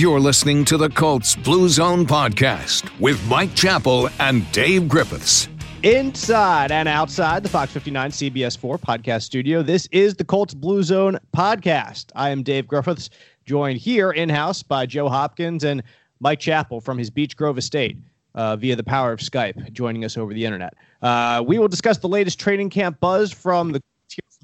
You're listening to the Colts Blue Zone podcast with Mike Chappell and Dave Griffiths. Inside and outside the Fox 59 CBS 4 podcast studio, this is the Colts Blue Zone podcast. I am Dave Griffiths, joined here in house by Joe Hopkins and Mike Chappell from his Beech Grove estate uh, via the power of Skype, joining us over the internet. Uh, we will discuss the latest training camp buzz from the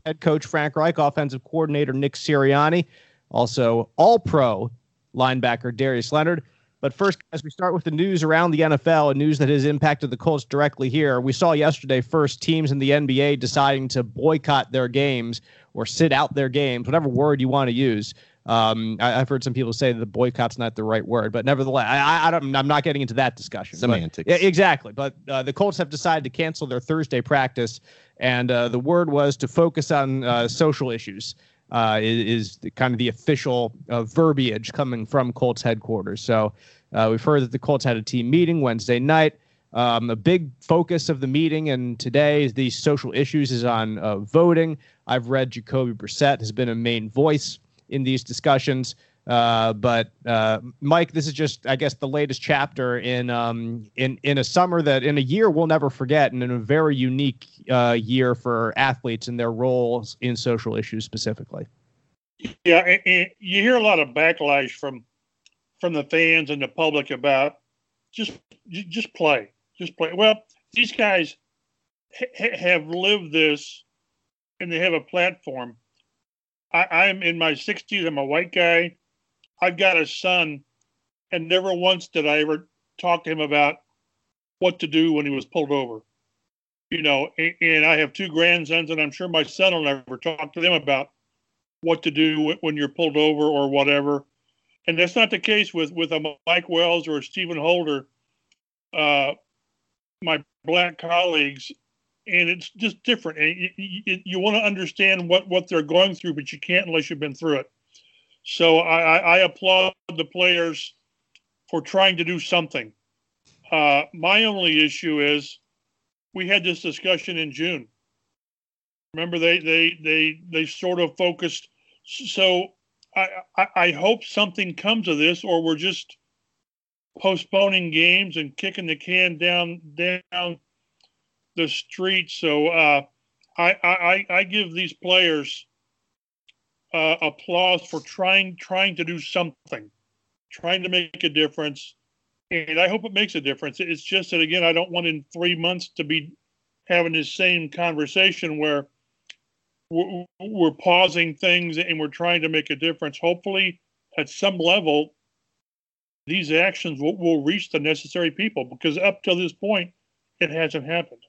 head coach Frank Reich, offensive coordinator Nick Sirianni, also all pro linebacker Darius Leonard. But first, as we start with the news around the NFL and news that has impacted the Colts directly here, we saw yesterday first teams in the NBA deciding to boycott their games or sit out their games, whatever word you want to use. Um, I, have heard some people say that the boycott's not the right word, but nevertheless, I, I don't, I'm not getting into that discussion. Semantics. But, yeah, exactly. But uh, the Colts have decided to cancel their Thursday practice, and uh, the word was to focus on uh, social issues uh, is, is, kind of the official uh, verbiage coming from Colts headquarters. So uh, we've heard that the Colts had a team meeting Wednesday night. Um, a big focus of the meeting and today these social issues is on uh, voting. I've read Jacoby Brissett has been a main voice in these discussions. Uh, but uh, Mike, this is just, I guess, the latest chapter in um, in in a summer that in a year we'll never forget, and in a very unique uh, year for athletes and their roles in social issues specifically. Yeah, and, and you hear a lot of backlash from from the fans and the public about just just play, just play. Well, these guys ha- have lived this, and they have a platform. I, I'm in my 60s. I'm a white guy. I've got a son, and never once did I ever talk to him about what to do when he was pulled over. You know, and, and I have two grandsons, and I'm sure my son will never talk to them about what to do when you're pulled over or whatever. And that's not the case with with a Mike Wells or Stephen Holder, uh, my black colleagues, and it's just different. And you, you, you want to understand what what they're going through, but you can't unless you've been through it. So I, I applaud the players for trying to do something. Uh, my only issue is we had this discussion in June. Remember, they they they they sort of focused. So I, I, I hope something comes of this, or we're just postponing games and kicking the can down down the street. So uh, I, I I give these players uh, applause for trying trying to do something, trying to make a difference, and I hope it makes a difference. It's just that again, I don't want in three months to be having this same conversation where we're, we're pausing things and we're trying to make a difference. Hopefully, at some level, these actions will, will reach the necessary people because up till this point, it hasn't happened.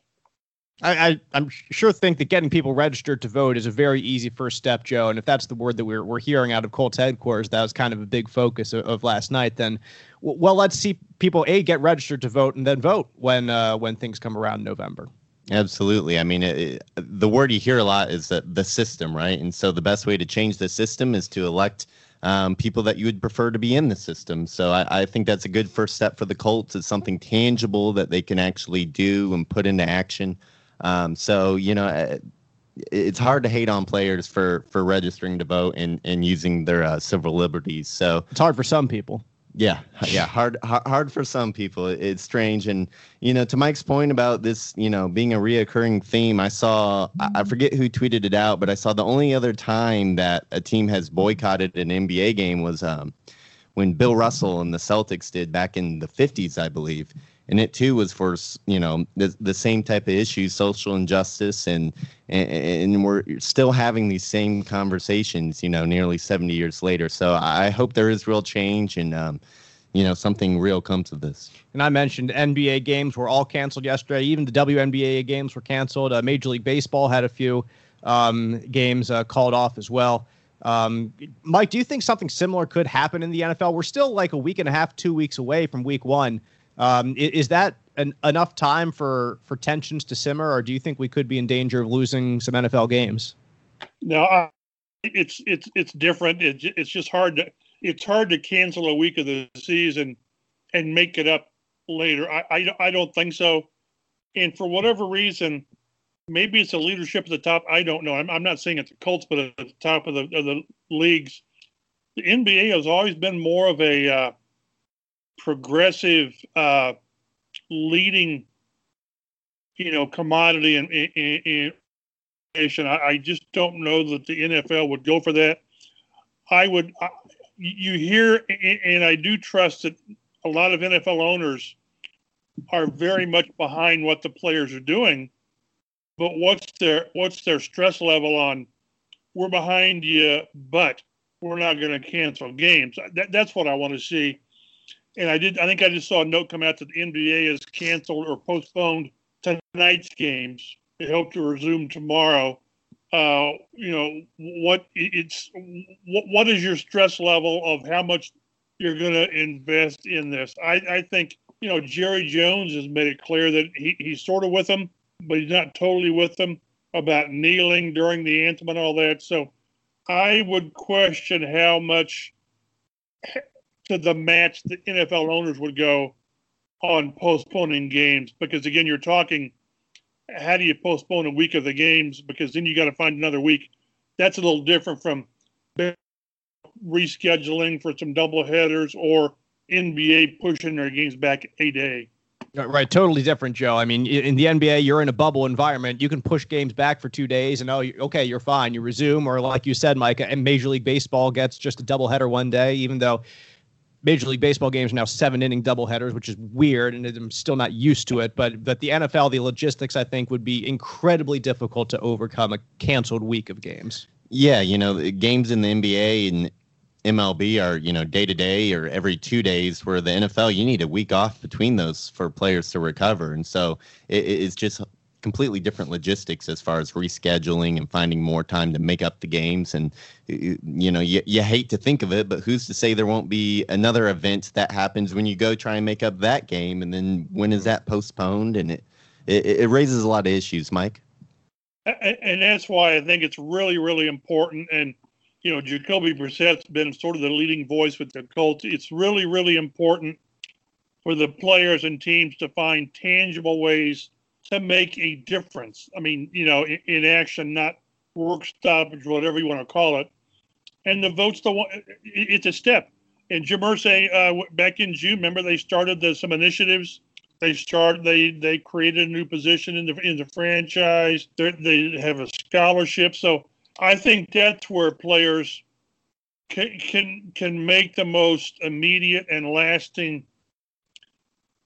I, I am sure think that getting people registered to vote is a very easy first step, Joe. And if that's the word that we're we're hearing out of Colts headquarters, that was kind of a big focus of, of last night. Then, well, let's see people a get registered to vote and then vote when uh, when things come around November. Absolutely. I mean, it, it, the word you hear a lot is that the system, right? And so the best way to change the system is to elect um, people that you would prefer to be in the system. So I, I, think that's a good first step for the Colts. It's something tangible that they can actually do and put into action. Um, so you know, uh, it's hard to hate on players for for registering to vote and and using their uh, civil liberties. So it's hard for some people. Yeah, yeah, hard, hard for some people. It's strange, and you know, to Mike's point about this, you know, being a reoccurring theme. I saw, I forget who tweeted it out, but I saw the only other time that a team has boycotted an NBA game was um, when Bill Russell and the Celtics did back in the '50s, I believe and it too was for you know the, the same type of issues social injustice and, and and we're still having these same conversations you know nearly 70 years later. So i hope there is real change and um, you know something real comes of this. And i mentioned nba games were all canceled yesterday. Even the WNBA games were canceled. Uh, major league baseball had a few um, games uh, called off as well. Um, mike do you think something similar could happen in the nfl we're still like a week and a half two weeks away from week one um, is that an, enough time for for tensions to simmer, or do you think we could be in danger of losing some NFL games? No, it's it's it's different. It's it's just hard to it's hard to cancel a week of the season and make it up later. I I, I don't think so. And for whatever reason, maybe it's the leadership at the top. I don't know. I'm, I'm not saying it's the Colts, but at the top of the of the leagues, the NBA has always been more of a uh, progressive, uh, leading, you know, commodity in, in I, I, just don't know that the NFL would go for that. I would. I, you hear, and I do trust that a lot of NFL owners are very much behind what the players are doing. But what's their what's their stress level on? We're behind you, but we're not going to cancel games. That, that's what I want to see. And I did. I think I just saw a note come out that the NBA has canceled or postponed tonight's games. They hope to resume tomorrow. Uh, you know what? It's what? What is your stress level of how much you're going to invest in this? I, I think you know Jerry Jones has made it clear that he, he's sort of with them, but he's not totally with them about kneeling during the anthem and all that. So I would question how much to the match the NFL owners would go on postponing games because again you're talking how do you postpone a week of the games because then you got to find another week that's a little different from rescheduling for some double headers or NBA pushing their games back a day Right, totally different, Joe. I mean, in the NBA, you're in a bubble environment. You can push games back for two days, and oh, okay, you're fine. You resume, or like you said, Mike, and Major League Baseball gets just a doubleheader one day, even though Major League Baseball games are now seven inning doubleheaders, which is weird, and I'm still not used to it. But but the NFL, the logistics, I think, would be incredibly difficult to overcome a canceled week of games. Yeah, you know, games in the NBA and MLB are, you know, day to day or every two days, where the NFL, you need a week off between those for players to recover. And so it, it's just completely different logistics as far as rescheduling and finding more time to make up the games. And, you know, you, you hate to think of it, but who's to say there won't be another event that happens when you go try and make up that game? And then when is that postponed? And it, it, it raises a lot of issues, Mike. And that's why I think it's really, really important. And, you know, Jacoby Brissett's been sort of the leading voice with the Colts. It's really, really important for the players and teams to find tangible ways to make a difference. I mean, you know, in, in action, not work stoppage, whatever you want to call it. And the vote's the one. It's a step. And Jim Irsay, uh, back in June, remember they started the, some initiatives. They started. They they created a new position in the in the franchise. They're, they have a scholarship. So I think that's where players can can can make the most immediate and lasting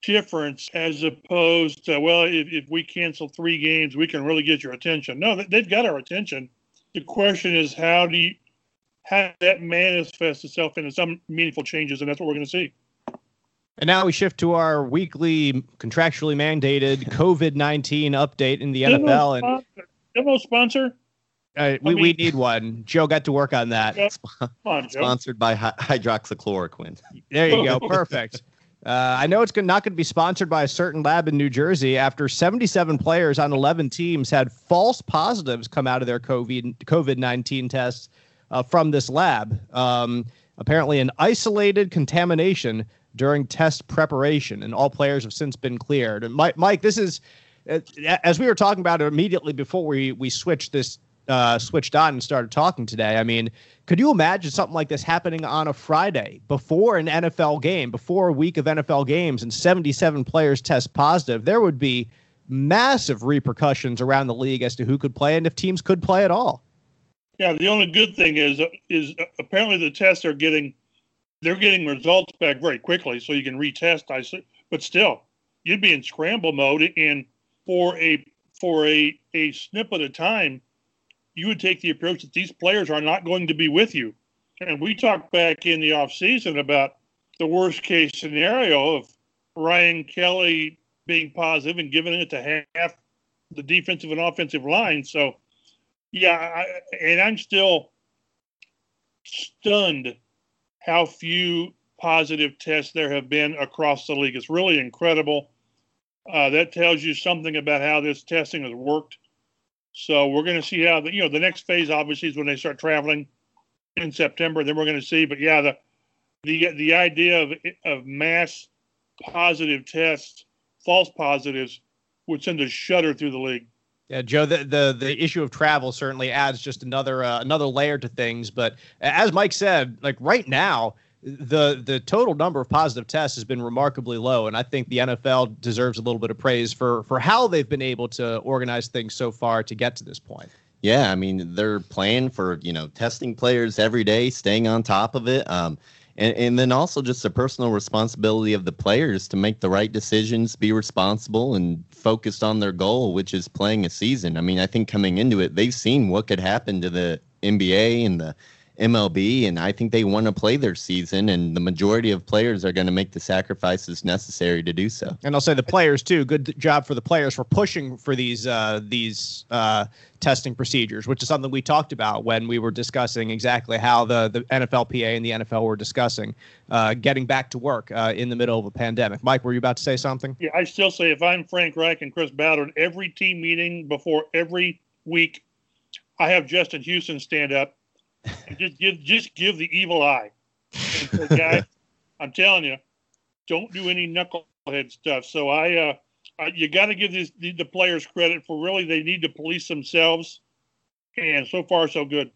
difference as opposed to well if, if we cancel three games we can really get your attention no they've got our attention the question is how do you how that manifests itself into some meaningful changes and that's what we're going to see and now we shift to our weekly contractually mandated covid-19 update in the nfl and no sponsor uh, we, mean, we need one. Joe got to work on that. On, Sponsored by hy- hydroxychloroquine. There you go. Perfect. Uh, I know it's not going to be sponsored by a certain lab in New Jersey after 77 players on 11 teams had false positives come out of their COVID COVID 19 tests uh, from this lab. Um, apparently, an isolated contamination during test preparation, and all players have since been cleared. And Mike, Mike this is uh, as we were talking about it immediately before we we switched this uh, switched on and started talking today. I mean, could you imagine something like this happening on a Friday before an NFL game, before a week of NFL games, and 77 players test positive? There would be massive repercussions around the league as to who could play and if teams could play at all. Yeah, the only good thing is is apparently the tests are getting they're getting results back very quickly, so you can retest. I see, but still, you'd be in scramble mode, and for a for a a snip at a time, you would take the approach that these players are not going to be with you. And we talked back in the offseason about the worst case scenario of Ryan Kelly being positive and giving it to half the defensive and offensive line. So, yeah, I, and I'm still stunned how few positive tests there have been across the league. It's really incredible. Uh, that tells you something about how this testing has worked. So we're going to see how the you know the next phase obviously is when they start traveling in September. Then we're going to see. But yeah, the the the idea of of mass positive tests, false positives, would send a shudder through the league. Yeah, Joe, the, the the issue of travel certainly adds just another uh, another layer to things. But as Mike said, like right now, the the total number of positive tests has been remarkably low, and I think the NFL deserves a little bit of praise for for how they've been able to organize things so far to get to this point. Yeah, I mean they're playing for you know testing players every day, staying on top of it. Um, and, and then also just the personal responsibility of the players to make the right decisions, be responsible, and focused on their goal, which is playing a season. I mean, I think coming into it, they've seen what could happen to the NBA and the MLB, and I think they want to play their season, and the majority of players are going to make the sacrifices necessary to do so. And I'll say the players too. Good job for the players for pushing for these uh, these uh, testing procedures, which is something we talked about when we were discussing exactly how the the NFLPA and the NFL were discussing uh, getting back to work uh, in the middle of a pandemic. Mike, were you about to say something? Yeah, I still say if I'm Frank Reich and Chris Ballard, every team meeting before every week, I have Justin Houston stand up just give just give the evil eye. So, guy, I'm telling you, don't do any knucklehead stuff. So I, uh, I you got to give these the, the players credit for really they need to police themselves, and so far so good.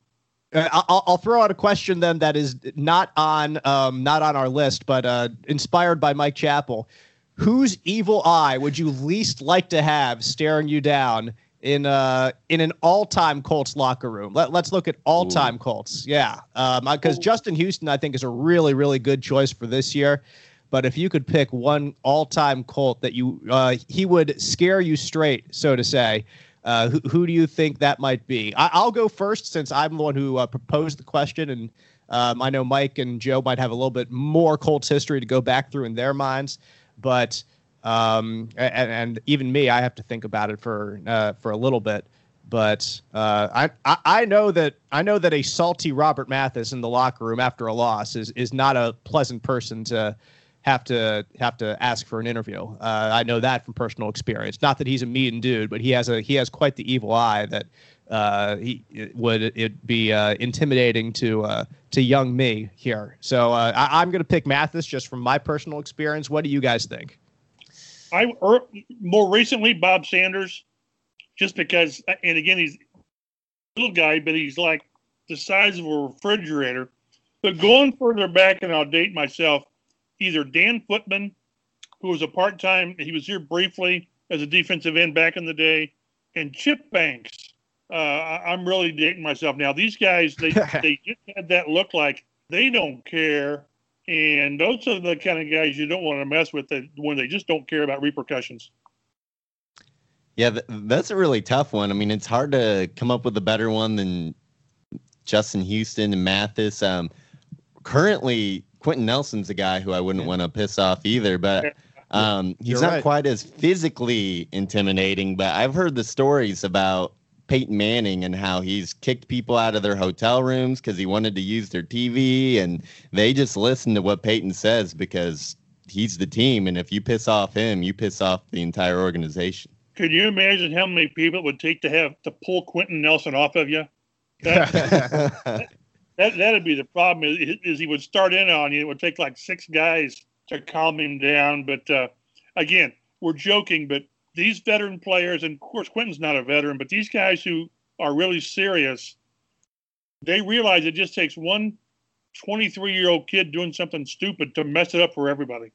Uh, I'll, I'll, throw out a question then that is not on um, not on our list, but uh, inspired by Mike Chappell. Whose evil eye would you least like to have staring you down in uh in an all-time Colts locker room. Let, let's look at all-time Ooh. Colts. Yeah, because um, Justin Houston I think is a really really good choice for this year. But if you could pick one all-time Colt that you uh, he would scare you straight, so to say, uh, who, who do you think that might be? I, will go first since I'm the one who uh, proposed the question, and um, I know Mike and Joe might have a little bit more Colts history to go back through in their minds, but. Um, and, and, even me, I have to think about it for uh, for a little bit. But uh, I, I, I know that I know that a salty Robert Mathis in the locker room after a loss is is not a pleasant person to have to have to ask for an interview. Uh, I know that from personal experience. Not that he's a mean dude, but he has a he has quite the evil eye that uh, he it would it be uh, intimidating to uh, to young me here. So uh, I, I'm going to pick Mathis just from my personal experience. What do you guys think? I er, more recently Bob Sanders, just because, and again he's a little guy, but he's like the size of a refrigerator. But going further back, and I'll date myself, either Dan Footman, who was a part time, he was here briefly as a defensive end back in the day, and Chip Banks. Uh, I'm really dating myself now. These guys, they they just had that look like they don't care and those are the kind of guys you don't want to mess with when they just don't care about repercussions. Yeah, that's a really tough one. I mean, it's hard to come up with a better one than Justin Houston and Mathis. Um, currently, Quenton Nelson's a guy who I wouldn't yeah. want to piss off either, but um, he's You're not right. quite as physically intimidating. But I've heard the stories about Peyton Manning and how he's kicked people out of their hotel rooms because he wanted to use their TV, and they just listen to what Peyton says because he's the team, and if you piss off him, you piss off the entire organization. Could you imagine how many people it would take to have to pull Quenton Nelson off of you? That, that that'd be the problem. Is, is, he would start in on you. It would take like six guys to calm him down. But uh, again, we're joking, but these veteran players, and of course Quenton's not a veteran, but these guys who are really serious, they realize it just takes one 23 year old kid doing something stupid to mess it up for everybody.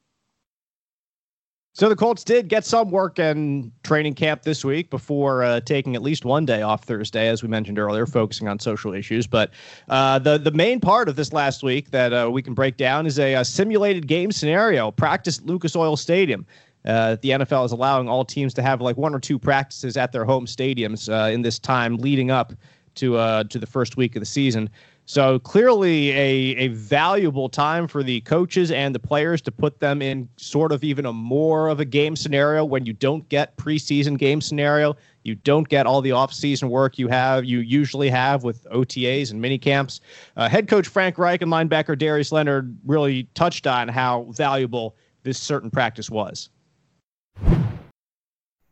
So the Colts did get some work in training camp this week before uh, taking at least one day off Thursday, as we mentioned earlier, focusing on social issues. But uh, the the main part of this last week that uh, we can break down is a, a simulated game scenario practice Lucas Oil Stadium. Uh, the NFL is allowing all teams to have like one or two practices at their home stadiums uh, in this time leading up to uh, to the first week of the season. So clearly, a a valuable time for the coaches and the players to put them in sort of even a more of a game scenario when you don't get preseason game scenario. You don't get all the offseason work you have you usually have with OTAs and mini camps. Uh, head coach Frank Reich and linebacker Darius Leonard really touched on how valuable this certain practice was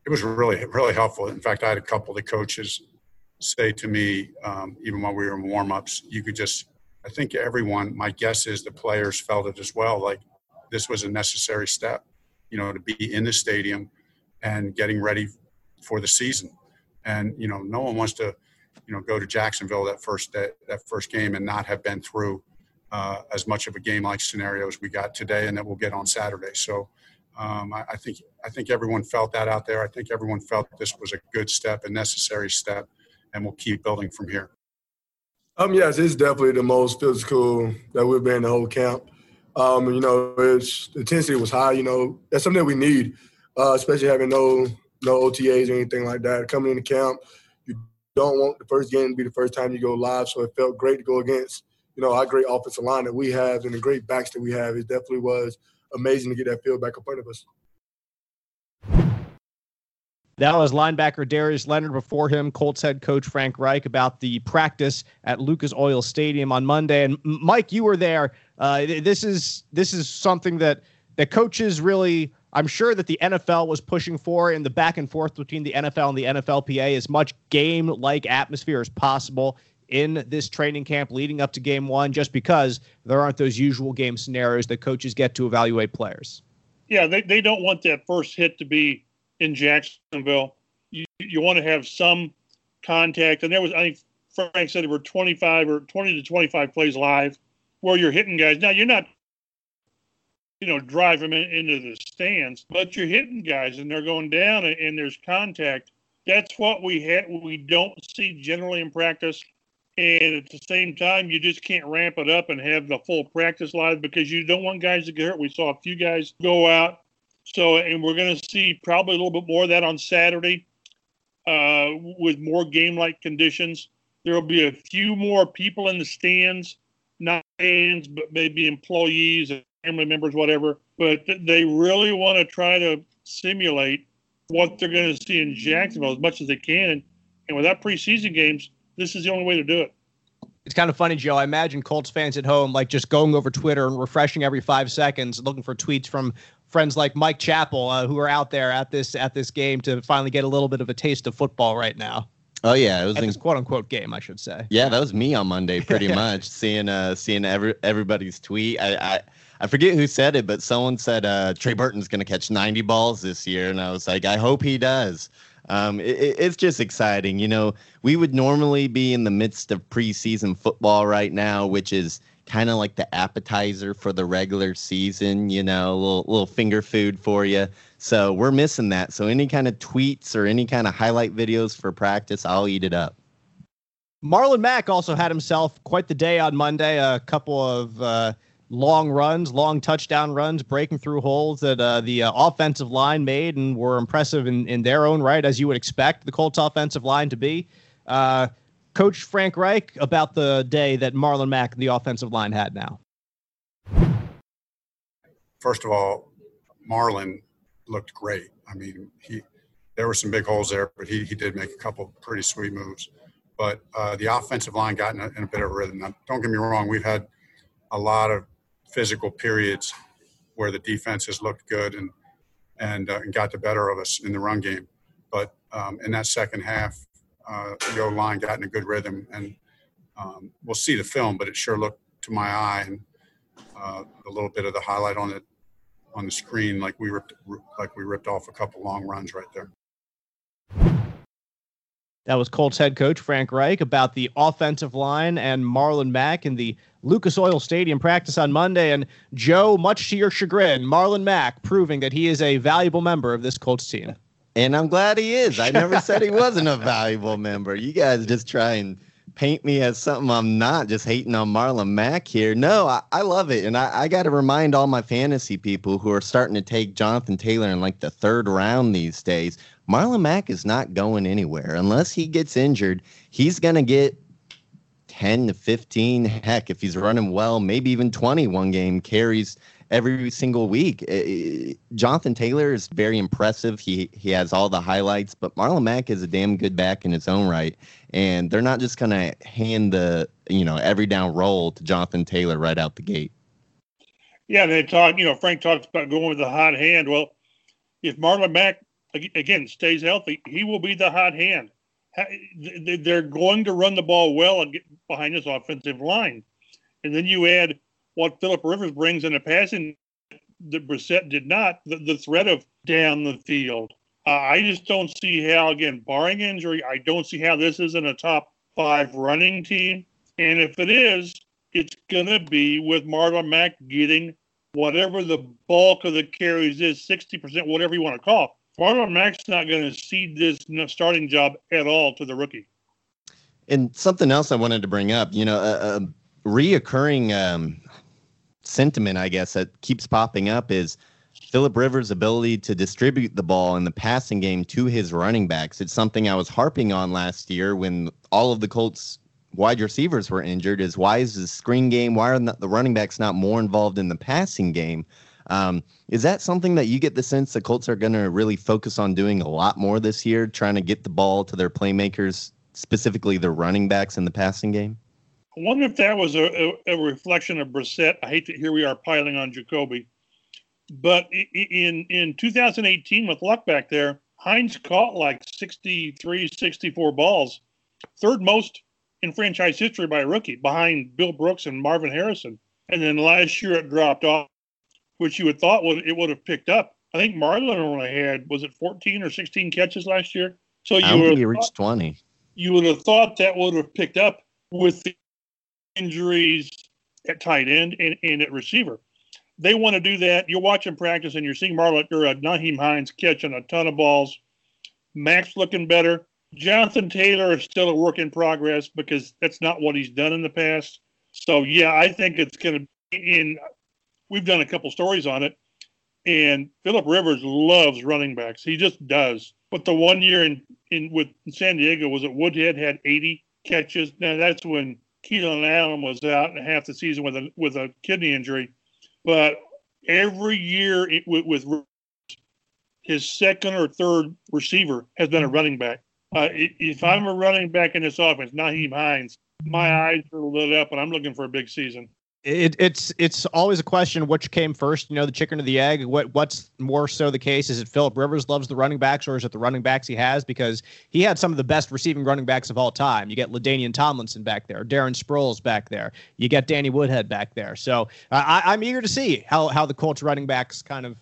it was really really helpful. In fact, I had a couple of the coaches say to me, um, even while we were in warm-ups, you could just. I think everyone. My guess is the players felt it as well. Like this was a necessary step, you know, to be in the stadium and getting ready for the season. And you know, no one wants to, you know, go to Jacksonville that first day, that first game and not have been through uh, as much of a game like scenario as we got today and that we'll get on Saturday. So um, I, I, think I think everyone felt that out there. I think everyone felt this was a good step, a necessary step, and we'll keep building from here. Um, yes, it's definitely the most physical that we've been the whole camp. Um, you know, it's the intensity was high. You know, that's something that we need, uh, especially having no no OTAs or anything like that. Coming into camp, you don't want the first game to be the first time you go live. So it felt great to go against you know our great offensive line that we have and the great backs that we have. It definitely was amazing to get that field back in front of us. That was linebacker Darius Leonard. Before him, Colts head coach Frank Reich about the practice at Lucas Oil Stadium on Monday. And Mike, you were there. Uh, this is this is something that that coaches really. I'm sure that the NFL was pushing for in the back and forth between the NFL and the NFLPA as much game-like atmosphere as possible in this training camp leading up to game one, just because there aren't those usual game scenarios that coaches get to evaluate players. Yeah, they, they don't want that first hit to be in Jacksonville. You, you want to have some contact. And there was, I think Frank said there were 25 or 20 to 25 plays live where you're hitting guys. Now, you're not, you know, driving them into the stands, but you're hitting guys and they're going down and, and there's contact. That's what we had. We don't see generally in practice. And at the same time, you just can't ramp it up and have the full practice live because you don't want guys to get hurt. We saw a few guys go out. So, and we're going to see probably a little bit more of that on Saturday uh, with more game like conditions. There will be a few more people in the stands, not fans, but maybe employees family members, whatever. But they really want to try to simulate what they're going to see in Jacksonville as much as they can. And without preseason games, this is the only way to do it. It's kind of funny, Joe. I imagine Colts fans at home like just going over Twitter and refreshing every five seconds, looking for tweets from friends like Mike Chappell, uh, who are out there at this at this game to finally get a little bit of a taste of football right now. Oh yeah, it was in, this quote unquote game, I should say. Yeah, that was me on Monday, pretty much seeing uh seeing every everybody's tweet. I, I I forget who said it, but someone said uh, Trey Burton's going to catch 90 balls this year, and I was like, I hope he does um, it, it's just exciting. You know, we would normally be in the midst of preseason football right now, which is kind of like the appetizer for the regular season. You know, a little little finger food for you. So we're missing that. So any kind of tweets or any kind of highlight videos for practice, I'll eat it up. Marlon Mack also had himself quite the day on Monday. A couple of uh, long runs, long touchdown runs, breaking through holes that uh, the uh, offensive line made and were impressive in, in their own right, as you would expect the Colts offensive line to be. Uh, Coach Frank Reich about the day that Marlon Mack the offensive line had now. First of all, Marlon looked great. I mean, he there were some big holes there, but he, he did make a couple pretty sweet moves. But uh, the offensive line got in a, in a bit of a rhythm. Now, don't get me wrong, we've had a lot of physical periods where the defense has looked good and and, uh, and got the better of us in the run game. But um, in that second half, uh, the O line got in a good rhythm, and um, we'll see the film, but it sure looked to my eye and uh, a little bit of the highlight on it on the screen, like we ripped like we ripped off a couple long runs right there. That was Colts head coach Frank Reich about the offensive line and Marlon Mack and the Lucas Oil Stadium practice on Monday. And Joe, much to your chagrin, Marlon Mack proving that he is a valuable member of this Colts team. And I'm glad he is. I never said he wasn't a valuable member. You guys just try and paint me as something I'm not, just hating on Marlon Mack here. No, I, I love it. And I, I got to remind all my fantasy people who are starting to take Jonathan Taylor in like the third round these days Marlon Mack is not going anywhere unless he gets injured. He's going to get 10 to 15, heck, if he's running well, maybe even 20 one game carries every single week. Jonathan Taylor is very impressive. He he has all the highlights, but Marlon Mack is a damn good back in his own right. And they're not just going to hand the, you know, every down roll to Jonathan Taylor right out the gate. Yeah, they talk, you know, Frank talks about going with the hot hand. Well, if Marlon Mack again stays healthy, he will be the hot hand. They're going to run the ball well behind this offensive line, and then you add what Philip Rivers brings in a passing that Brissett did not. The, the threat of down the field. Uh, I just don't see how, again, barring injury, I don't see how this isn't a top five running team. And if it is, it's going to be with Marlon Mack getting whatever the bulk of the carries is 60%, whatever you want to call it. Marlon Mack's not going to cede this starting job at all to the rookie. And something else I wanted to bring up, you know, a, a reoccurring um, sentiment, I guess, that keeps popping up is Philip Rivers' ability to distribute the ball in the passing game to his running backs. It's something I was harping on last year when all of the Colts wide receivers were injured. Is why is the screen game? Why are the running backs not more involved in the passing game? Um, is that something that you get the sense the Colts are going to really focus on doing a lot more this year, trying to get the ball to their playmakers, specifically the running backs in the passing game? I wonder if that was a, a, a reflection of Brissett. I hate that here we are piling on Jacoby, but in in 2018 with Luck back there, Hines caught like 63, 64 balls, third most in franchise history by a rookie, behind Bill Brooks and Marvin Harrison. And then last year it dropped off, which you would thought would it would have picked up. I think Marlon only had was it 14 or 16 catches last year. So you would have reached 20. You would have thought that would have picked up with the injuries at tight end and, and at receiver. They want to do that. You're watching practice and you're seeing Marlon or uh, Nyheim Hines catching a ton of balls. Max looking better. Jonathan Taylor is still a work in progress because that's not what he's done in the past. So yeah, I think it's going to be in. We've done a couple stories on it, and Philip Rivers loves running backs. He just does. But the one year in in with San Diego was it Woodhead had 80 catches. Now that's when Keenan Allen was out half the season with a with a kidney injury. But every year it, with, with his second or third receiver has been a running back. Uh, if I'm a running back in this offense, Nyheim Hines, my eyes are lit up, and I'm looking for a big season. It, it's it's always a question which came first, you know, the chicken or the egg. What what's more so the case? Is it Philip Rivers loves the running backs, or is it the running backs he has? Because he had some of the best receiving running backs of all time. You get LaDainian Tomlinson back there, Darren Sproles back there, you get Danny Woodhead back there. So uh, I, I'm eager to see how how the Colts running backs kind of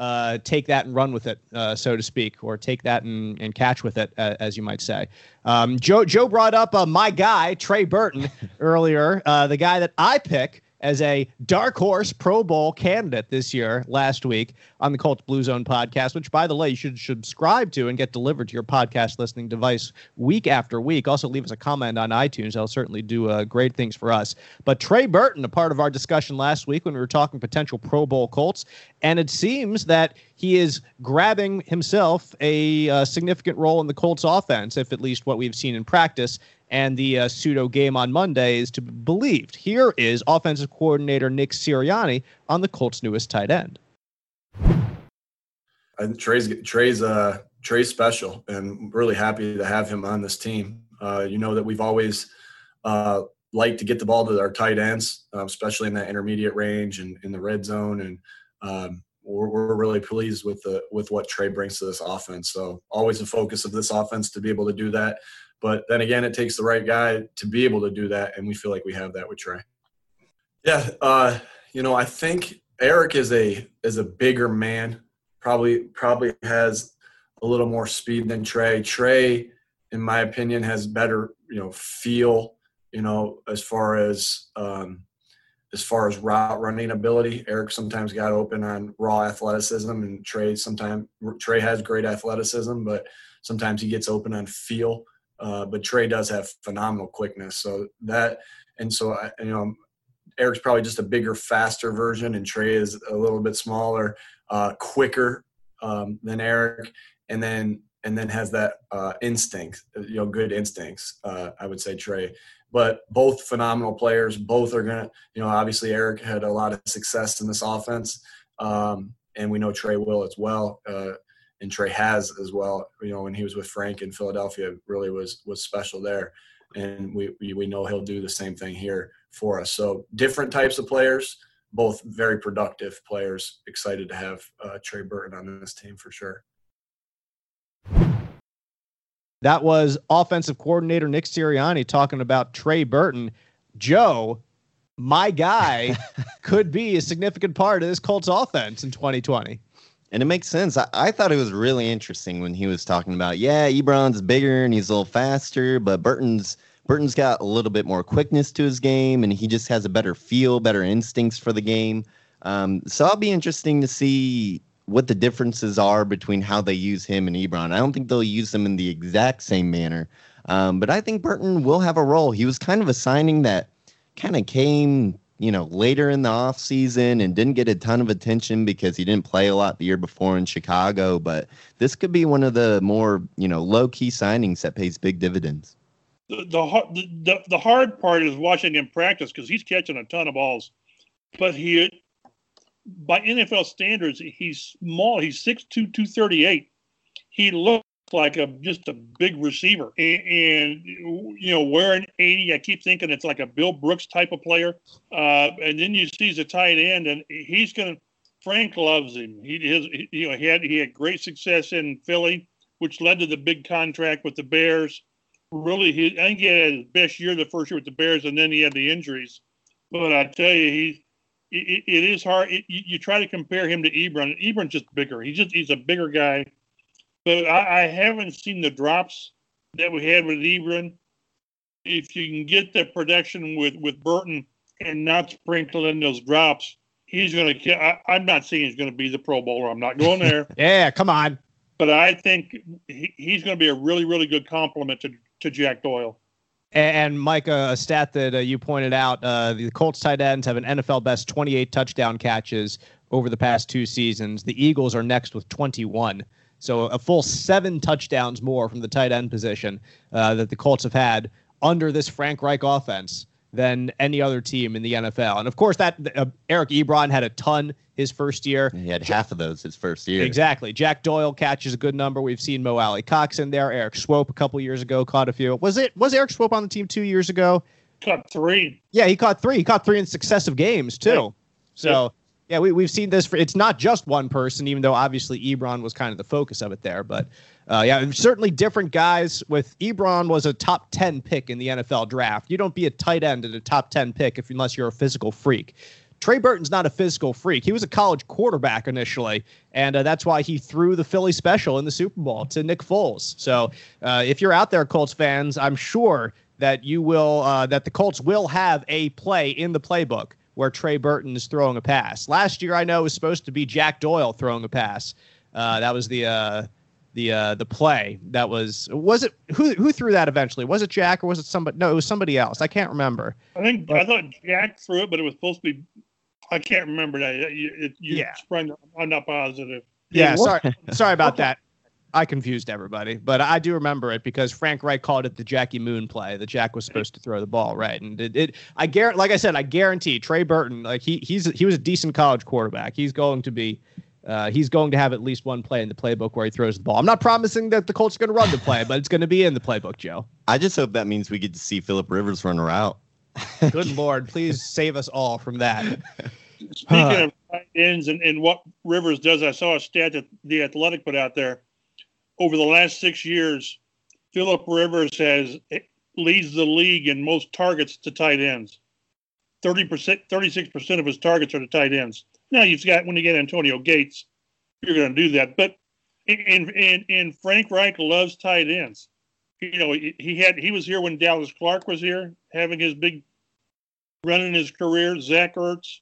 uh, take that and run with it, uh, so to speak, or take that and, and catch with it, uh, as you might say. Um, Joe Joe brought up uh, my guy Trey Burton earlier, uh, the guy that I pick as a dark horse Pro Bowl candidate this year last week on the Colts Blue Zone podcast, which, by the way, you should subscribe to and get delivered to your podcast listening device week after week. Also, leave us a comment on iTunes. That'll certainly do uh, great things for us. But Trey Burton, a part of our discussion last week when we were talking potential Pro Bowl Colts, and it seems that he is grabbing himself a uh, significant role in the Colts offense, if at least what we've seen in practice and the uh, pseudo game on Monday is to be believed. Here is offensive coordinator Nick Sirianni on the Colts' newest tight end. Trey's Trey's uh, Trey's special, and really happy to have him on this team. Uh, you know that we've always uh, liked to get the ball to our tight ends, uh, especially in that intermediate range and in the red zone, and um, we're, we're really pleased with the with what Trey brings to this offense. So always a focus of this offense to be able to do that. But then again, it takes the right guy to be able to do that, and we feel like we have that with Trey. Yeah, uh, you know, I think Eric is a is a bigger man. Probably probably has a little more speed than Trey. Trey, in my opinion, has better you know feel. You know, as far as um, as far as route running ability. Eric sometimes got open on raw athleticism, and Trey sometimes Trey has great athleticism, but sometimes he gets open on feel. Uh, but Trey does have phenomenal quickness. So that, and so I, you know, Eric's probably just a bigger, faster version, and Trey is a little bit smaller, uh, quicker um, than Eric, and then and then has that uh, instinct, you know, good instincts. Uh, I would say Trey, but both phenomenal players. Both are gonna, you know, obviously Eric had a lot of success in this offense, um, and we know Trey will as well. Uh, and Trey has as well. You know, when he was with Frank in Philadelphia, really was was special there, and we we know he'll do the same thing here for us. So different types of players, both very productive players. Excited to have uh, Trey Burton on this team for sure. That was offensive coordinator Nick Sirianni talking about Trey Burton. Joe, my guy, could be a significant part of this Colts offense in 2020. And it makes sense. I, I, thought it was really interesting when he was talking about, yeah, Ebron's bigger and he's a little faster, but Burton's Burton's got a little bit more quickness to his game, and he just has a better feel, better instincts for the game. Um, so I'll be interesting to see what the differences are between how they use him and Ebron. I don't think they'll use them in the exact same manner, um, but I think Burton will have a role. He was kind of a signing that kind of came you know, later in the offseason and didn't get a ton of attention because he didn't play a lot the year before in Chicago. But this could be one of the more, you know, low key signings that pays big dividends. The, the, the, the hard part is watching him practice because he's catching a ton of balls. But he, by NFL standards, he's small. He's 6'2, 238. He looks like a just a big receiver. And, and, you know, wearing 80, I keep thinking it's like a Bill Brooks type of player. Uh, and then you see he's a tight end, and he's going to. Frank loves him. He his, you know he had he had great success in Philly, which led to the big contract with the Bears. Really, he I think he had his best year the first year with the Bears, and then he had the injuries. But I tell you, he it, it is hard. It, you, you, try to compare him to Ebron. Ebron's just bigger. He's just he's a bigger guy but I, I, haven't seen the drops that we had with Ebron. If you can get the production with with Burton and not sprinkle in those drops, he's going to. I'm not saying he's going to be the Pro Bowler. I'm not going there. yeah, come on. But I think he, he's going to be a really, really good complement to to Jack Doyle. And, Mike, a stat that uh, you pointed out: uh, the Colts tight ends have an NFL best 28 touchdown catches over the past two seasons. The Eagles are next with 21. So a full seven touchdowns more from the tight end position uh, that the Colts have had under this Frank Reich offense than any other team in the NFL. And of course, that uh, Eric Ebron had a ton his first year. He had half of those his first year. Exactly. Jack Doyle catches a good number. We've seen Mo Alie-Cox in there. Erik Swoope a couple years ago caught a few. Was it was Erik Swoope on the team two years ago? Caught three. Yeah, he caught three. He caught three in successive games too. Right. So yeah, we, we've seen this for it's not just one person, even though obviously Ebron was kind of the focus of it there. But uh, yeah, certainly different guys. With Ebron was a top 10 pick in the NFL draft. You don't be a tight end at a top 10 pick if unless you're a physical freak. Trey Burton's not a physical freak. He was a college quarterback initially, and uh, that's why he threw the Philly special in the Super Bowl to Nick Foles. So uh, if you're out there, Colts fans, I'm sure that you will uh, that the Colts will have a play in the playbook where Trey Burton is throwing a pass. Last year, I know it was supposed to be Jack Doyle throwing a pass. Uh, that was the uh, the uh, the play. That was was it who who threw that eventually? Was it Jack or was it somebody? No, it was somebody else. I can't remember. I think but, I thought Jack threw it, but it was supposed to be. I can't remember that. You, it, you yeah, sprung, I'm not positive. Yeah, sorry, sorry about that. I confused everybody, but I do remember it because Frank Reich called it the Jackie Moon play. That Jack was supposed to throw the ball right, and it. it I guarantee, like I said, I guarantee Trey Burton, like he he's he was a decent college quarterback. He's going to be. Uh, he's going to have at least one play in the playbook where he throws the ball. I'm not promising that the Colts are going to run the play, but it's going to be in the playbook, Joe. I just hope that means we get to see Philip Rivers run a route. Good Lord, please save us all from that. Speaking of tight ends and, and what Rivers does, I saw a stat that the Athletic put out there over the last six years, Philip Rivers has leads the league in most targets to tight ends. 30%, 36% of his targets are to tight ends. Now you've got when you get Antonio Gates, you're going to do that. But and and and Frank Reich loves tight ends. You know, he had he was here when Dallas Clark was here, having his big run in his career. Zach Ertz,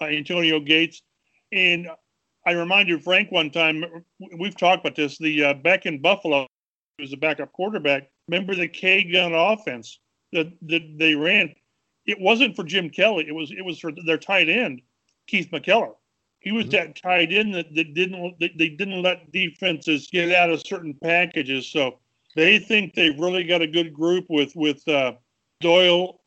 uh, Antonio Gates, and I reminded Frank one time, we've talked about this, the uh, back in Buffalo, he was a backup quarterback. Remember the K gun offense that, that they ran? It wasn't for Jim Kelly. It was it was for their tight end, Keith McKeller. He was mm-hmm. that tight end that, that didn't that they didn't let defenses get out of certain packages. So they think they've really got a good group with with uh, Doyle,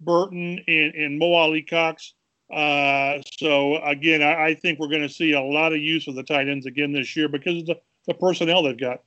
Burton, and, and Mo Alie-Cox. Uh, so again, I, I think we're going to see a lot of use of the tight ends again this year because of the, the personnel they've got.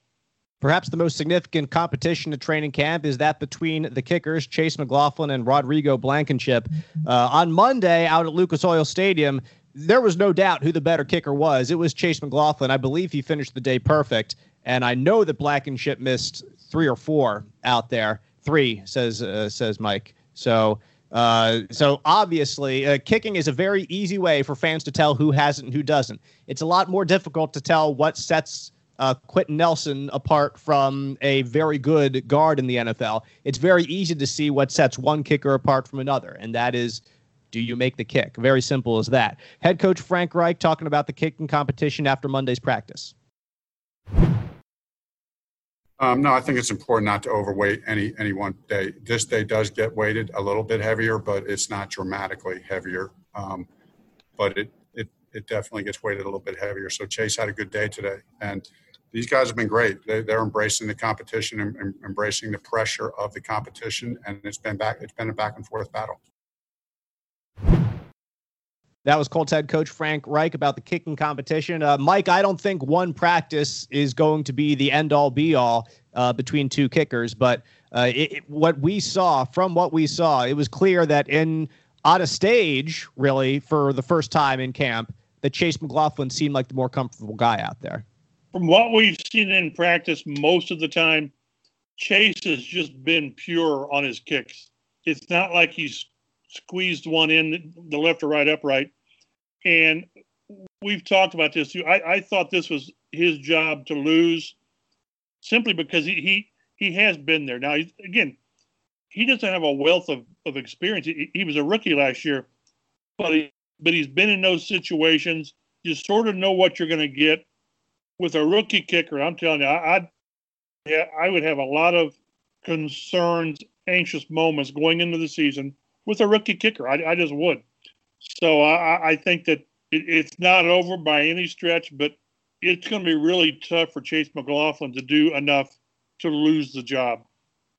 Perhaps the most significant competition at training camp is that between the kickers, Chase McLaughlin and Rodrigo Blankenship. Uh, on Monday, out at Lucas Oil Stadium, there was no doubt who the better kicker was. It was Chase McLaughlin. I believe he finished the day perfect. And I know that Blankenship missed three or four out there. Three, says uh, says Mike. So Uh, so obviously, uh, kicking is a very easy way for fans to tell who hasn't and who doesn't. It's a lot more difficult to tell what sets uh, Quenton Nelson apart from a very good guard in the NFL. It's very easy to see what sets one kicker apart from another, and that is do you make the kick? Very simple as that. Head coach Frank Reich talking about the kicking competition after Monday's practice. Um, no, I think it's important not to overweight any any one day. This day does get weighted a little bit heavier, but it's not dramatically heavier. Um, but it it it definitely gets weighted a little bit heavier. So Chase had a good day today, and these guys have been great. They, are embracing the competition and, embracing the pressure of the competition, and it's been back. It's been a back and forth battle. That was Colts head coach Frank Reich about the kicking competition. Uh, Mike, I don't think one practice is going to be the end all be all uh, between two kickers, but uh, it, it, what we saw from what we saw, it was clear that in on a stage, really, for the first time in camp, that Chase McLaughlin seemed like the more comfortable guy out there. From what we've seen in practice, most of the time, Chase has just been pure on his kicks. It's not like he's squeezed one in the left or right upright. And we've talked about this too. I, I thought this was his job to lose simply because he he, he has been there. Now, again, he doesn't have a wealth of, of experience. He, he was a rookie last year, but he, but he's been in those situations. You sort of know what you're going to get with a rookie kicker. I'm telling you, I, I'd, yeah, I would have a lot of concerns, anxious moments going into the season with a rookie kicker. I, I just would. So I, I think that it, it's not over by any stretch, but it's going to be really tough for Chase McLaughlin to do enough to lose the job.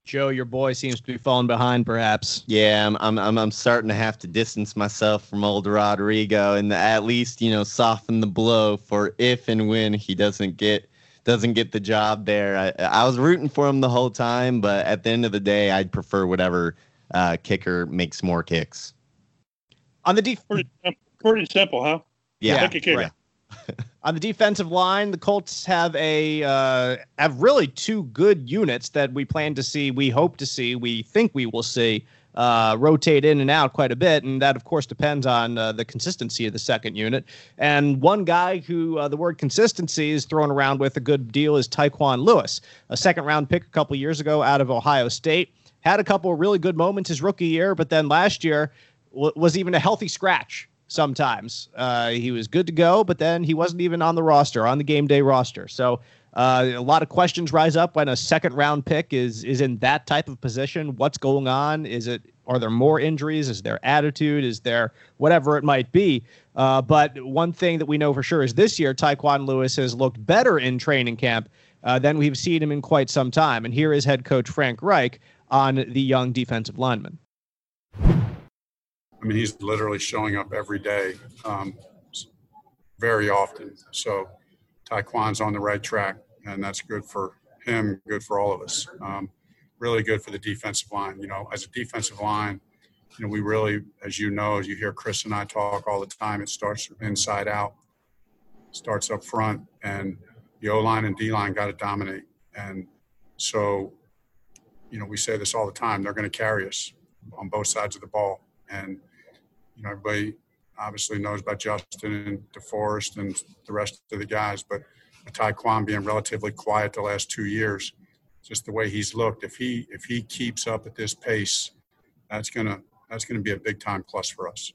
Joe, your boy seems to be falling behind, perhaps. Yeah, I'm, I'm, I'm starting to have to distance myself from old Rodrigo and at least, you know, soften the blow for if and when he doesn't get doesn't get the job there. I, I was rooting for him the whole time, but at the end of the day, I'd prefer whatever uh, kicker makes more kicks. On the def- pretty, pretty simple, huh? Yeah, right. On the defensive line, the Colts have a uh, have really two good units that we plan to see. We hope to see. We think we will see uh, rotate in and out quite a bit, and that of course depends on uh, the consistency of the second unit. And one guy who uh, the word consistency is thrown around with a good deal is Tyquan Lewis, a second round pick a couple years ago out of Ohio State had a couple of really good moments his rookie year, but then last year w- was even a healthy scratch sometimes. Uh, he was good to go, but then he wasn't even on the roster, on the game day roster. So uh, a lot of questions rise up when a second round pick is is in that type of position. What's going on? Is it are there more injuries? Is there attitude? Is there whatever it might be? Uh, but one thing that we know for sure is this year Tyquan Lewis has looked better in training camp uh, than we've seen him in quite some time. And here is head coach Frank Reich on the young defensive lineman? I mean, he's literally showing up every day, um, very often. So Tyquan's on the right track, and that's good for him, good for all of us. Um, really good for the defensive line. You know, as a defensive line, you know, we really, as you know, as you hear Chris and I talk all the time, it starts from inside out, starts up front, and the O line and D line got to dominate. And so you know, we say this all the time. They're going to carry us on both sides of the ball, and you know, everybody obviously knows about Justin and DeForest and the rest of the guys, but Tyquan being relatively quiet the last two years, just the way he's looked. If he if he keeps up at this pace, that's gonna that's gonna be a big time plus for us.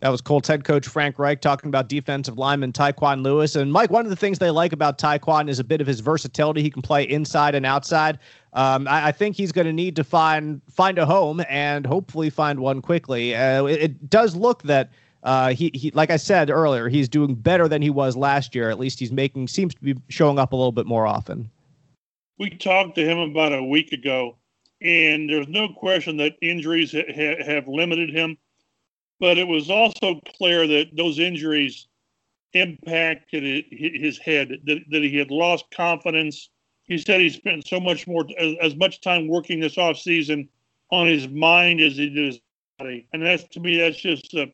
That was Colts head coach Frank Reich talking about defensive lineman Tyquan Lewis. And Mike, one of the things they like about Tyquan is a bit of his versatility. He can play inside and outside. Um, I, I, think he's going to need to find find a home and hopefully find one quickly. Uh, it, it, does look that uh, he, he, like I said earlier, he's doing better than he was last year. At least he's making seems to be showing up a little bit more often. We talked to him about a week ago, and there's no question that injuries ha- have limited him but it was also clear that those injuries impacted his head, that, that he had lost confidence. He said he spent so much more, as, much time working this off season on his mind as he did his body. And that's, to me, that's just a,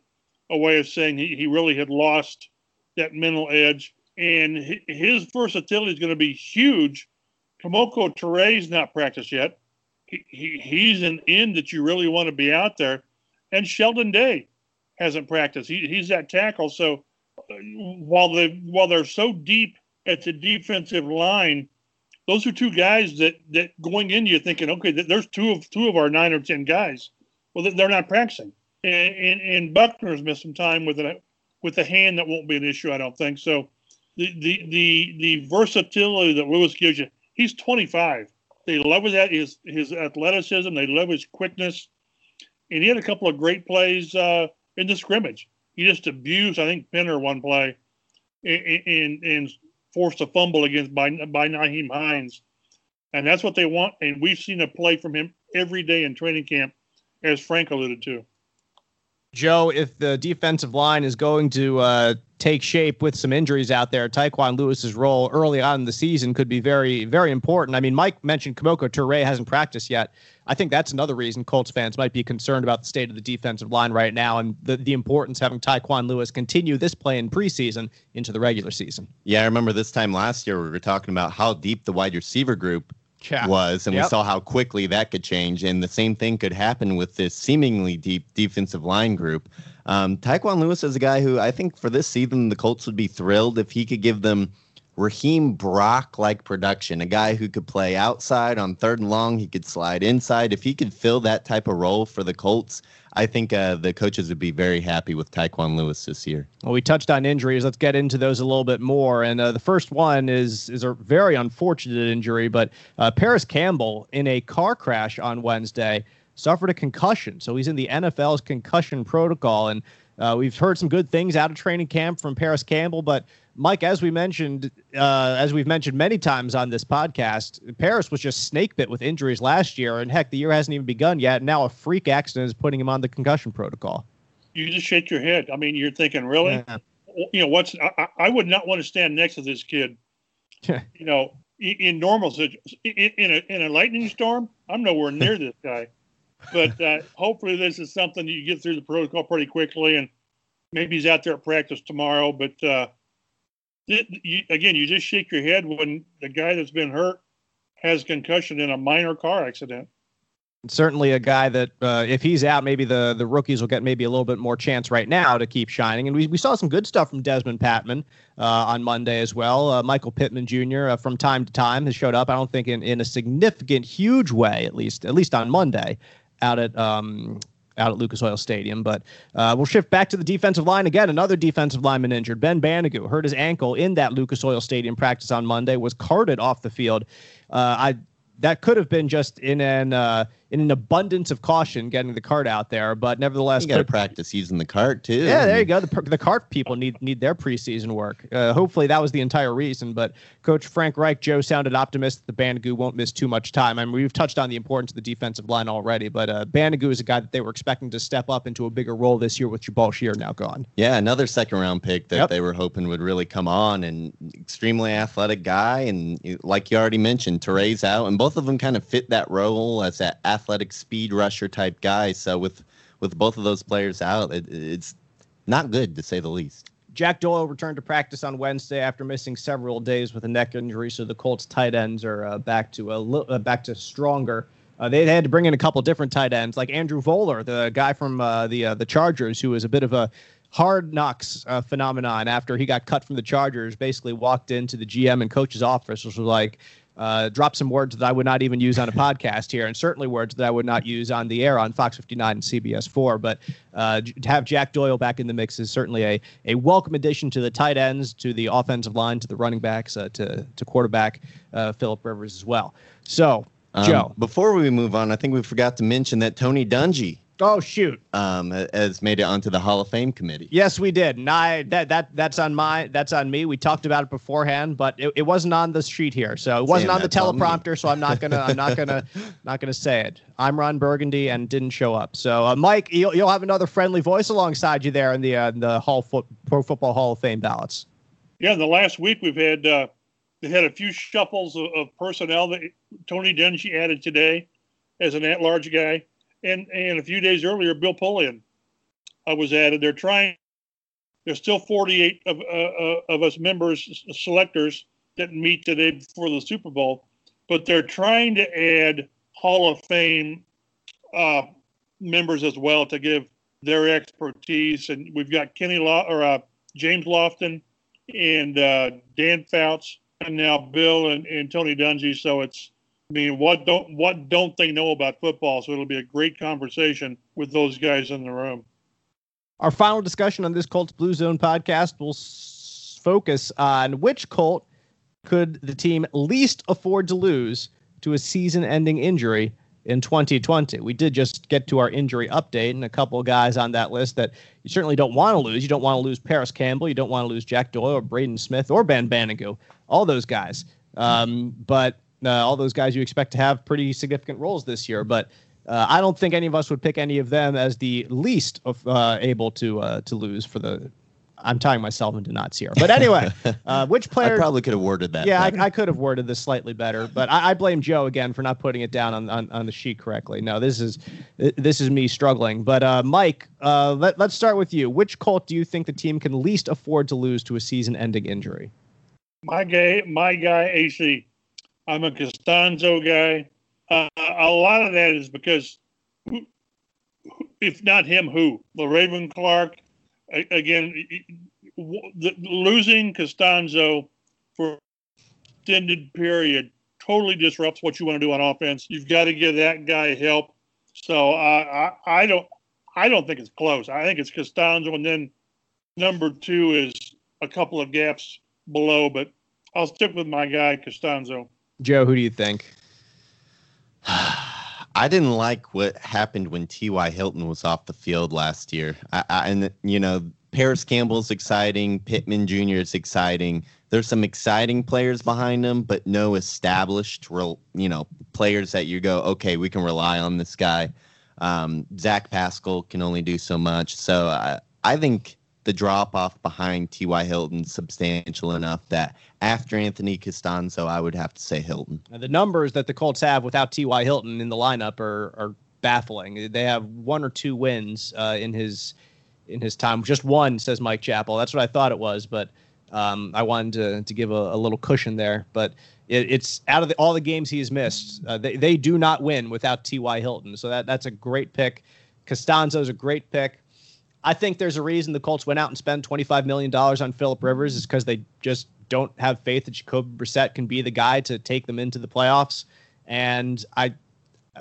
a way of saying he, he really had lost that mental edge. And his versatility is going to be huge. Kemoko Turay not practiced yet. he, he, he's an end that you really want to be out there. And Sheldon Day hasn't practiced. He, he's that tackle. So uh, while they while they're so deep at the defensive line, those are two guys that that going in you're thinking, okay, there's two of two of our nine or ten guys. Well, they're not practicing, and and, and Buckner's missed some time with a with a hand that won't be an issue, I don't think. So the the the the versatility that Lewis gives you, he's 25. They love his his his athleticism. They love his quickness, and he had a couple of great plays uh, in the scrimmage. He just abused, I think, Penner one play, and, and, forced a fumble against by by Nyheim Hines, and that's what they want. And we've seen a play from him every day in training camp, as Frank alluded to. Joe, if the defensive line is going to uh, take shape with some injuries out there, Tyquan Lewis's role early on in the season could be very, very important. I mean, Mike mentioned Kemoko Turay hasn't practiced yet. I think that's another reason Colts fans might be concerned about the state of the defensive line right now and the, the importance having Tyquan Lewis continue this play in preseason into the regular season. Yeah, I remember this time last year we were talking about how deep the wide receiver group yeah. was, and yep. we saw how quickly that could change. And the same thing could happen with this seemingly deep defensive line group. Um, Tyquan Lewis is a guy who I think for this season the Colts would be thrilled if he could give them Raheem Brock like production, a guy who could play outside on third and long. He could slide inside. If he could fill that type of role for the Colts, I think uh, the coaches would be very happy with Tyquan Lewis this year. Well, we touched on injuries. Let's get into those a little bit more. And uh, the first one is is a very unfortunate injury, but uh, Parris Campbell in a car crash on Wednesday suffered a concussion. So he's in the NFL's concussion protocol. And uh, we've heard some good things out of training camp from Parris Campbell, but Mike, as we mentioned, uh, as we've mentioned many times on this podcast, Parris was just snake bit with injuries last year, and heck, the year hasn't even begun yet. Now a freak accident is putting him on the concussion protocol. You just shake your head. I mean, you're thinking, really? Yeah. You know, what's? I, I, would not want to stand next to this kid. you know, in, in normal in a in a lightning storm, I'm nowhere near this guy. But uh, hopefully, this is something you get through the protocol pretty quickly, and maybe he's out there at practice tomorrow. But uh, you, again, you just shake your head when the guy that's been hurt has concussion in a minor car accident. Certainly, a guy that uh, if he's out, maybe the the rookies will get maybe a little bit more chance right now to keep shining. And we, we saw some good stuff from Dezmon Patmon uh, on Monday as well. Uh, Michael Pittman Jr. Uh, from time to time has showed up. I don't think in, in a significant, huge way, at least at least on Monday, out at um, out at Lucas Oil Stadium. But uh, we'll shift back to the defensive line again. Another defensive lineman injured. Ben Banogu hurt his ankle in that Lucas Oil Stadium practice on Monday. Was carted off the field. Uh, I that could have been just in an uh, in an abundance of caution getting the cart out there, but nevertheless, you got to practice using the cart too. Yeah, there you go. The, the cart people need need their preseason work. Uh, hopefully, that was the entire reason. But Coach Frank Reich, Joe sounded optimistic the Banogu won't miss too much time. I mean, we've touched on the importance of the defensive line already, but uh, Banogu is a guy that they were expecting to step up into a bigger role this year with Jabaal Sheard now gone. Yeah, another second round pick that yep. they were hoping would really come on, and extremely athletic guy, and like you already mentioned, Turay's out, and both of them kind of fit that role as that athletic speed rusher type guy. So with with both of those players out, it, it's not good to say the least. Jack Doyle returned to practice on Wednesday after missing several days with a neck injury. So the Colts tight ends are uh, back to a li- uh, back to stronger. Uh, they, they, had to bring in a couple different tight ends, like Andrew Vollert, the guy from uh, the uh, the Chargers, who was a bit of a hard knocks uh, phenomenon after he got cut from the Chargers. Basically, walked into the GM and coach's office, which was like, uh, drop some words that I would not even use on a podcast here, and certainly words that I would not use on the air on Fox 59 and CBS 4. But uh, to have Jack Doyle back in the mix is certainly a, a welcome addition to the tight ends, to the offensive line, to the running backs, uh, to, to quarterback uh, Philip Rivers as well. So, um, Joe. Before we move on, I think we forgot to mention that Tony Dungy Oh shoot! Um, has made it onto the Hall of Fame committee. Yes, we did, and I that that that's on my that's on me. We talked about it beforehand, but it, it wasn't on the sheet here, so it wasn't Saying on the teleprompter. So I'm not gonna I'm not gonna not gonna say it. I'm Ron Burgundy and didn't show up. So uh, Mike, you'll, you'll have another friendly voice alongside you there in the uh, the Hall Foot Pro Football Hall of Fame ballots. Yeah, in the last week we've had uh, they had a few shuffles of, of personnel that Tony Dungy added today as an at-large guy and and a few days earlier, Bill Polian uh, was added. They're trying. There's still 48 of uh, uh, of us members selectors that meet today before the Super Bowl, but they're trying to add Hall of Fame uh, members as well to give their expertise. And we've got Kenny Law or uh, James Lofton and uh, Dan Fouts, and now Bill and, and Tony Dungy. So it's, I mean, what don't what don't they know about football? So it'll be a great conversation with those guys in the room. Our final discussion on this Colts Blue Zone podcast will s- focus on which Colt could the team least afford to lose to a season-ending injury in 2020. We did just get to our injury update, and a couple of guys on that list that you certainly don't want to lose. You don't want to lose Parris Campbell. You don't want to lose Jack Doyle or Braden Smith or Ben Banogu. All those guys. Um, but uh, all those guys you expect to have pretty significant roles this year. But uh, I don't think any of us would pick any of them as the least of, uh, able to uh, to lose for the. I'm tying myself into knots here, but anyway, uh, which player? I probably could have worded that. Yeah, I. I could have worded this slightly better, but I, I blame Joe again for not putting it down on, on, on the sheet correctly. No, this is this is me struggling. But uh, Mike, uh, let, let's start with you. Which Colt do you think the team can least afford to lose to a season-ending injury? My guy, my guy, AC. I'm a Castonzo guy. Uh, a lot of that is because, if not him, who? Le'Raven Clark. Again, losing Castonzo for extended period totally disrupts what you want to do on offense. You've got to give that guy help. So uh, I, I don't, I don't think it's close. I think it's Castonzo, and then number two is a couple of gaps below, but I'll stick with my guy Castonzo. Joe, who do you think? I didn't like what happened when T.Y. Hilton was off the field last year. I, I, and, you know, Parris Campbell's exciting. Pittman Jr. is exciting. There's some exciting players behind him, but no established, real, you know, players that you go, okay, we can rely on this guy. Um, Zach Pascal can only do so much. So I, I think the drop off behind T.Y. Hilton substantial enough that after Anthony Castonzo, I would have to say Hilton. Now, the numbers that the Colts have without T.Y. Hilton in the lineup are are baffling. They have one or two wins uh, in his in his time. Just one, says Mike Chappell. That's what I thought it was, but um, I wanted to to give a, a little cushion there. But it, it's out of the, all the games he's missed. Uh, they they do not win without T.Y. Hilton. So that that's a great pick. Castonzo's a great pick. I think there's a reason the Colts went out and spent $25 million on Philip Rivers is because they just don't have faith that Jacoby Brissett can be the guy to take them into the playoffs. And I,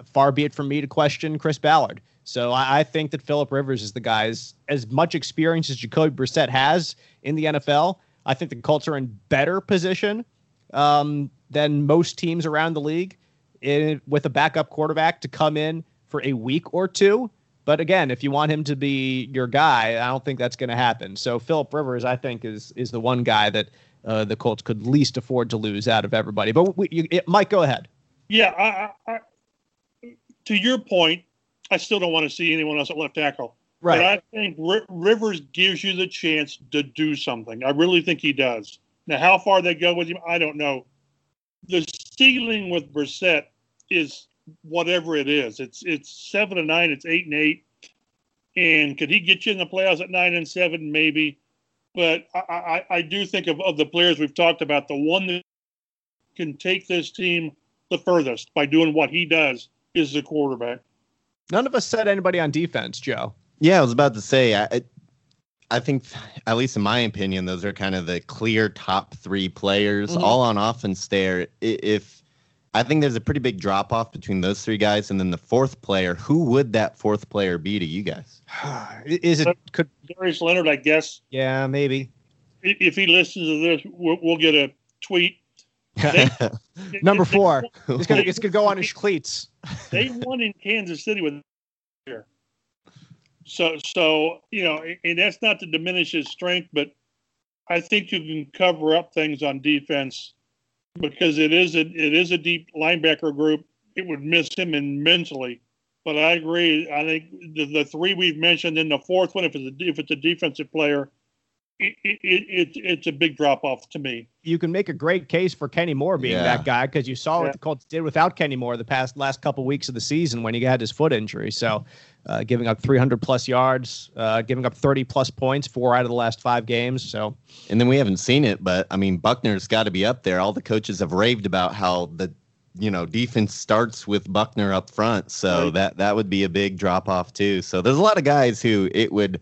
far be it from me to question Chris Ballard. So I, I think that Philip Rivers is the guy. As, as much experience as Jacoby Brissett has in the NFL, I think the Colts are in better position um, than most teams around the league in, with a backup quarterback to come in for a week or two. But again, if you want him to be your guy, I don't think that's going to happen. So Philip Rivers, I think, is is the one guy that uh, the Colts could least afford to lose out of everybody. But we, you, it, Mike, go ahead. Yeah, I, I, to your point, I still don't want to see anyone else at left tackle. But I think R- Rivers gives you the chance to do something. I really think he does. Now, how far they go with him, I don't know. The ceiling with Brissett is whatever it is. It's it's seven and nine. It's eight and eight. And could he get you in the playoffs at nine and seven? Maybe. But I, I, I do think of, of the players we've talked about, the one that can take this team the furthest by doing what he does is the quarterback. None of us said anybody on defense, Joe. Yeah, I was about to say. I, I think, at least in my opinion, those are kind of the clear top three players, Mhm. all on offense. There, if I think there's a pretty big drop off between those three guys, and then the fourth player. Who would that fourth player be to you guys? is it could? Darius Leonard, I guess, Yeah, maybe. if he listens to this, we'll, we'll get a tweet. They- Number they- four. It's gonna it's gonna go on his cleats. They won in Kansas City with here. So, so you know, and that's not to diminish his strength, but I think you can cover up things on defense because it is a it is a deep linebacker group. It would miss him immensely. But I agree. I think the, the three we've mentioned, and the fourth one, if it's a, if it's a defensive player, it, it, it, it's a big drop off to me. You can make a great case for Kenny Moore being Yeah. that guy because you saw Yeah. what the Colts did without Kenny Moore the past last couple weeks of the season when he had his foot injury. So, uh, giving up 300 plus yards, uh, giving up 30 plus points, four out of the last five games. So, And then we haven't seen it, but I mean, Buckner's got to be up there. All the coaches have raved about how the you know, defense starts with Buckner up front, so Right. that that would be a big drop off too. So there's a lot of guys who it would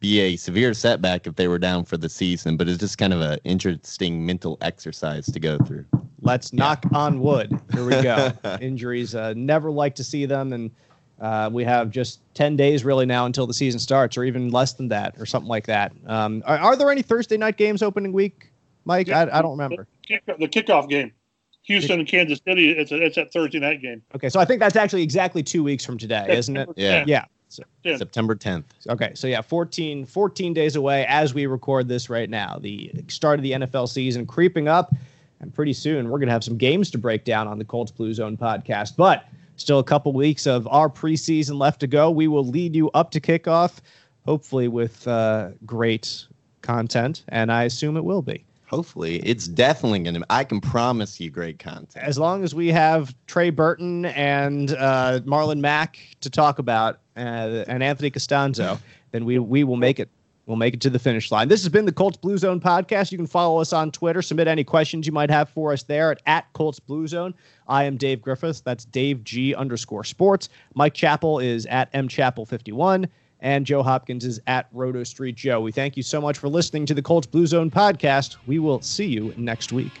be a severe setback if they were down for the season, but it's just kind of an interesting mental exercise to go through. Let's knock on wood. Here we go. Injuries, uh, never like to see them, and uh, we have just ten days really now until the season starts, or even less than that, or something like that. Um, are, are there any Thursday night games opening week, Mike? I, I don't remember. Kick, the kickoff game, Houston and Kansas City. It's a it's that Thursday night game. Okay, so I think that's actually exactly two weeks from today, isn't it? Yeah. Yeah. Yeah. September 10th. Okay, so yeah, 14, 14 days away as we record this right now. The start of the NFL season creeping up, and pretty soon we're going to have some games to break down on the Colts Blue Zone podcast. But still a couple weeks of our preseason left to go. We will lead you up to kickoff, hopefully with uh, great content, and I assume it will be. Hopefully, it's definitely going to. I can promise you great content. As long as we have Trey Burton and uh, Marlon Mack to talk about, uh, and Anthony Castonzo, then we we will make it. We'll make it to the finish line. This has been the Colts Blue Zone podcast. You can follow us on Twitter. Submit any questions you might have for us there at, at Colts Blue Zone. I am Dave Griffiths. That's Dave G underscore sports. Mike Chappell is at mchappell51. And Joe Hopkins is at Roto Street Joe. We thank you so much for listening to the Colts Blue Zone podcast. We will see you next week.